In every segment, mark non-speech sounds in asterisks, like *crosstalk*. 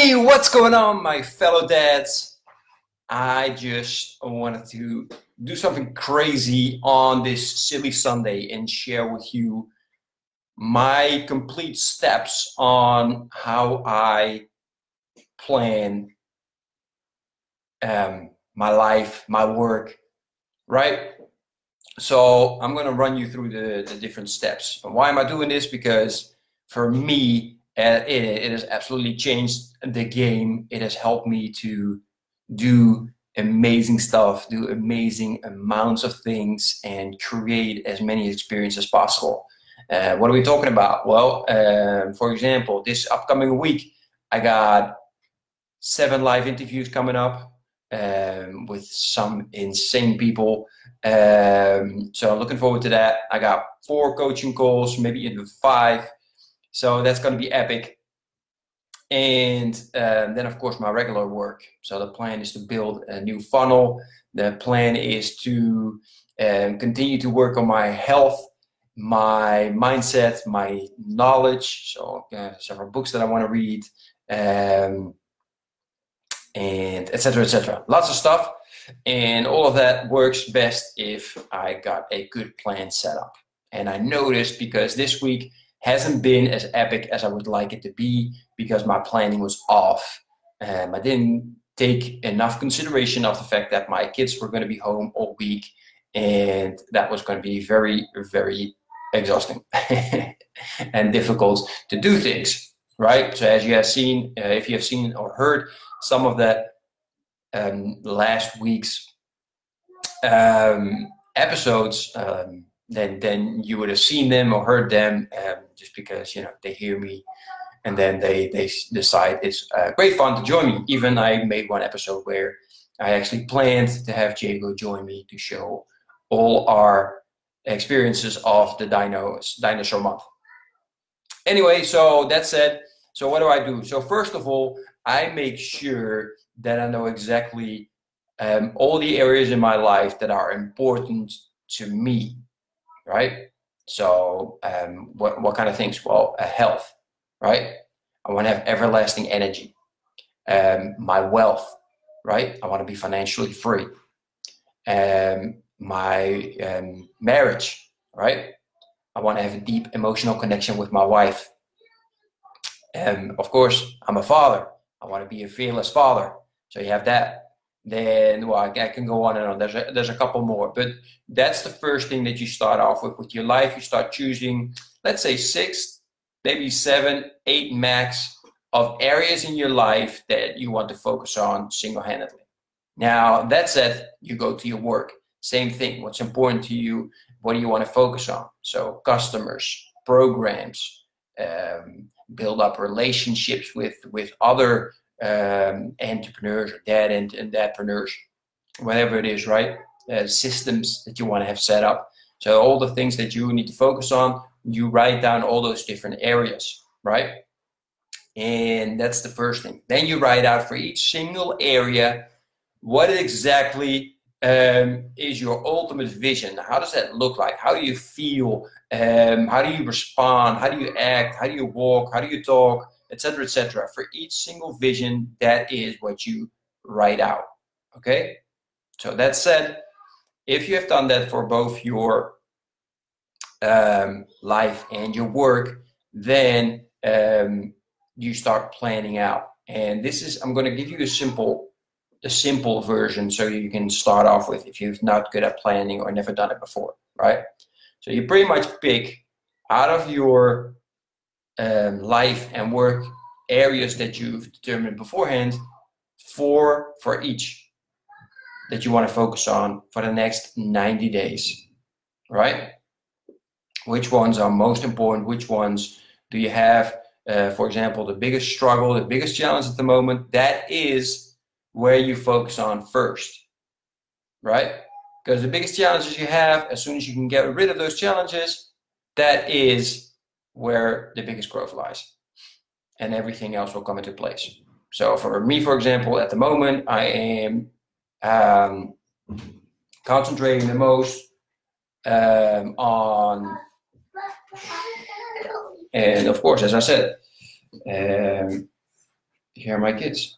Hey, what's going on, my fellow dads? I just wanted to do something crazy on this silly Sunday and share with you my complete steps on how I plan um, my life, my work, right? So I'm going to run you through the, the different steps. Why am I doing this? Because for me, uh, it, it has absolutely changed the game. It has helped me to do amazing stuff, do amazing amounts of things, and create as many experiences as possible. Uh, what are we talking about? Well, um, for example, this upcoming week, I got seven live interviews coming up um, with some insane people. Um, so I'm looking forward to that. I got four coaching calls, maybe even five so that's going to be epic. And um, then, of course, my regular work. So the plan is to build a new funnel. The plan is to um, continue to work on my health, my mindset, my knowledge. So uh, several books that I want to read, um, and etc. etc. Lots of stuff, and all of that works best if I got a good plan set up. And I noticed because this week hasn't been as epic as I would like it to be because my planning was off. Um, I didn't take enough consideration of the fact that my kids were going to be home all week and that was going to be very, very exhausting *laughs* and difficult to do things, right? So as you have seen, uh, if you have seen or heard some of that um, last week's um, episodes, um, then then you would have seen them or heard them um, just because you know they hear me and then they they decide it's uh, great fun to join me. Even i made one episode where i actually planned to have jago join me to show all our experiences of the dino dinosaur month. Anyway so that said so what do i do? So first of all i make sure that i know exactly um, all the areas in my life that are important to me right? So um, what, what kind of things? Well, uh, health, right? I want to have everlasting energy. Um, my wealth, right? I want to be financially free. Um, my um, marriage, right? I want to have a deep emotional connection with my wife. Um, of course, I'm a father. I want to be a fearless father. So you have that then well I, can go on and on. There's a, there's a couple more but that's the first thing that you start off with with your life. You start choosing let's say six maybe seven eight max of areas in your life that you want to focus on single-handedly. Now that said you go to your work. Same thing what's important to you what do you want to focus on? So customers programs um, build up relationships with with other um, entrepreneurs or dad and, and dadpreneurs, whatever it is, right? Uh, systems that you want to have set up. So all the things that you need to focus on, you write down all those different areas, right? And that's the first thing. Then you write out for each single area what exactly um, is your ultimate vision. How does that look like? How do you feel? Um, how do you respond? How do you act? How do you walk? How do you talk? Etc., etc. For each single vision, that is what you write out. Okay. So that said, if you have done that for both your um, life and your work, then um, you start planning out. And this is I'm going to give you a simple a simple version so you can start off with if you're not good at planning or never done it before, right? So you pretty much pick out of your um, life and work areas that you've determined beforehand four for each that you want to focus on for the next 90 days right? Which ones are most important? Which ones do you have uh, for example the biggest struggle the biggest challenge at the moment? That is where you focus on first right? Because the biggest challenges you have as soon as you can get rid of those challenges that is where the biggest growth lies. And everything else will come into place. So for me, for example, at the moment, I am um, concentrating the most um, on, and of course, as I said, um, Here are my kids.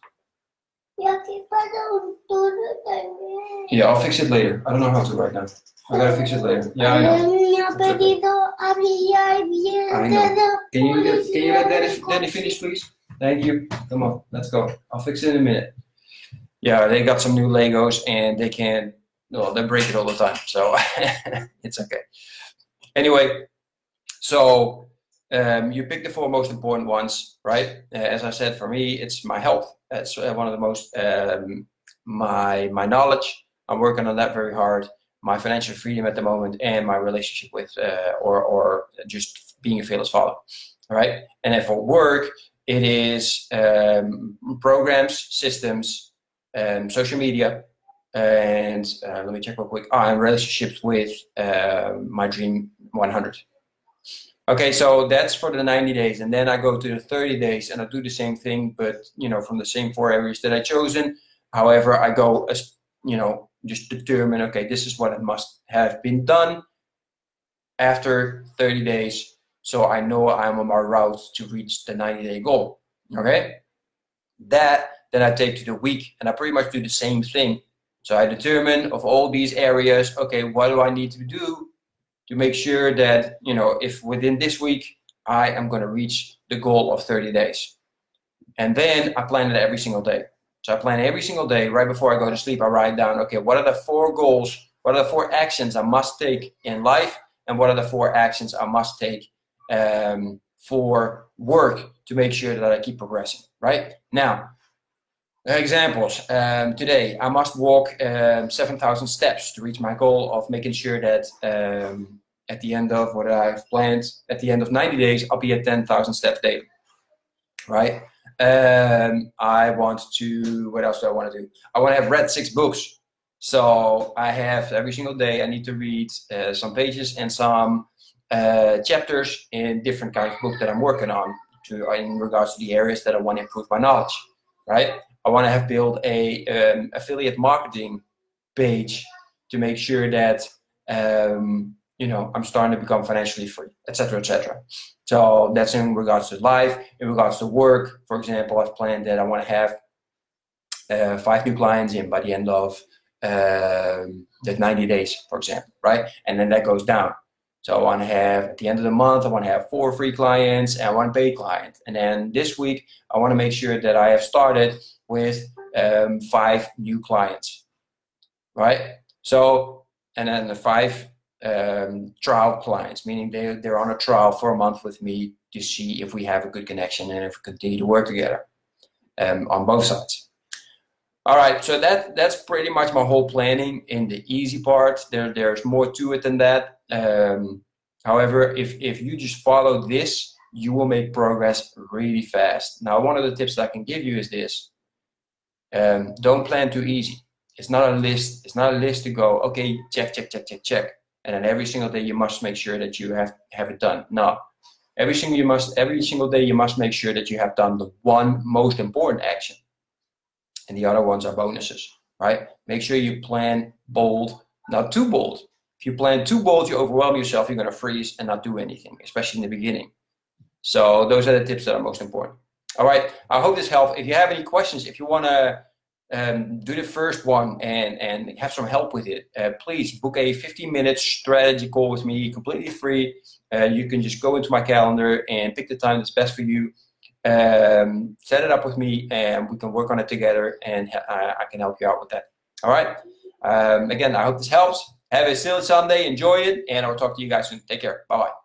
Yeah, I'll fix it later. I don't know how to right now. I gotta fix it later. Yeah, I know. Ja, pedido abrir I know. Can you can you let Danny, Danny finish, please? Thank you. Come on, let's go. I'll fix it in a minute. Yeah, they got some new Legos and they can't. Well, they break it all the time, so *laughs* it's okay. Anyway, so um, you pick the four most important ones, right? Uh, as I said, for me, it's my health. That's uh, one of the most um, my my knowledge. I'm working on that very hard. My financial freedom at the moment, and my relationship with, uh, or or just being a fearless father, right? And then for work, it is um, programs, systems, um, social media, and uh, let me check real quick. Ah, and relationships with uh, my dream 100. Okay, so that's for the 90 days, and then I go to the 30 days, and I do the same thing, but you know, from the same four areas that I chosen. However, I go as you know, just determine. Okay, this is what it must have been done after 30 days, so I know I'm on my route to reach the 90 day goal. Okay, that then I take to the week, and I pretty much do the same thing. So I determine of all these areas. Okay, what do I need to do to make sure that, you know, if within this week I am going to reach the goal of 30 days. And then I plan it every single day. So I plan every single day right before I go to sleep. I write down, okay, what are the four goals? What are the four actions I must take in life? And what are the four actions I must take um, for work to make sure that I keep progressing, right? Now, examples. Um, today, I must walk um, 7,000 steps to reach my goal of making sure that um, at the end of what I've planned, at the end of 90 days, I'll be at 10,000 steps daily. Right? Um, I want to, what else do I want to do? I want to have read six books. So I have every single day, I need to read uh, some pages and some uh, chapters in different kinds of books that I'm working on to, in regards to the areas that I want to improve my knowledge. Right? I want to have built a um, affiliate marketing page to make sure that um, you know, I'm starting to become financially free, etc., etc. So that's in regards to life. In regards to work, for example, I've planned that I want to have uh, five new clients in by the end of um, that 90 days, for example, right? And then that goes down. So I want to have at the end of the month, I want to have four free clients and one paid client. And then this week, I want to make sure that I have started with um, five new clients, right? So, and then the five um, trial clients, meaning they, they're on a trial for a month with me to see if we have a good connection and if we continue to work together um, on both sides. All right, so that that's pretty much my whole planning in the easy part. There, there's more to it than that. Um, however, if, if you just follow this, you will make progress really fast. Now, one of the tips that I can give you is this. Um, don't plan too easy. It's not a list. It's not a list to go, okay, check, check, check, check, check and then every single day you must make sure that you have have it done. No, every single you must every single day you must make sure that you have done the one most important action, and the other ones are bonuses. Right? Make sure you plan bold, not too bold. If you plan too bold, you overwhelm yourself. You're gonna freeze and not do anything, especially in the beginning. So those are the tips that are most important. All right. I hope this helped. If you have any questions, if you wanna um, do the first one and, and have some help with it, uh, please book a 15 minute strategy call with me, completely free. Uh, you can just go into my calendar and pick the time that's best for you. Um, set it up with me and we can work on it together and I, I can help you out with that. All right. Um, again, I hope this helps. Have a silly Sunday. Enjoy it. And I'll talk to you guys soon. Take care. Bye bye.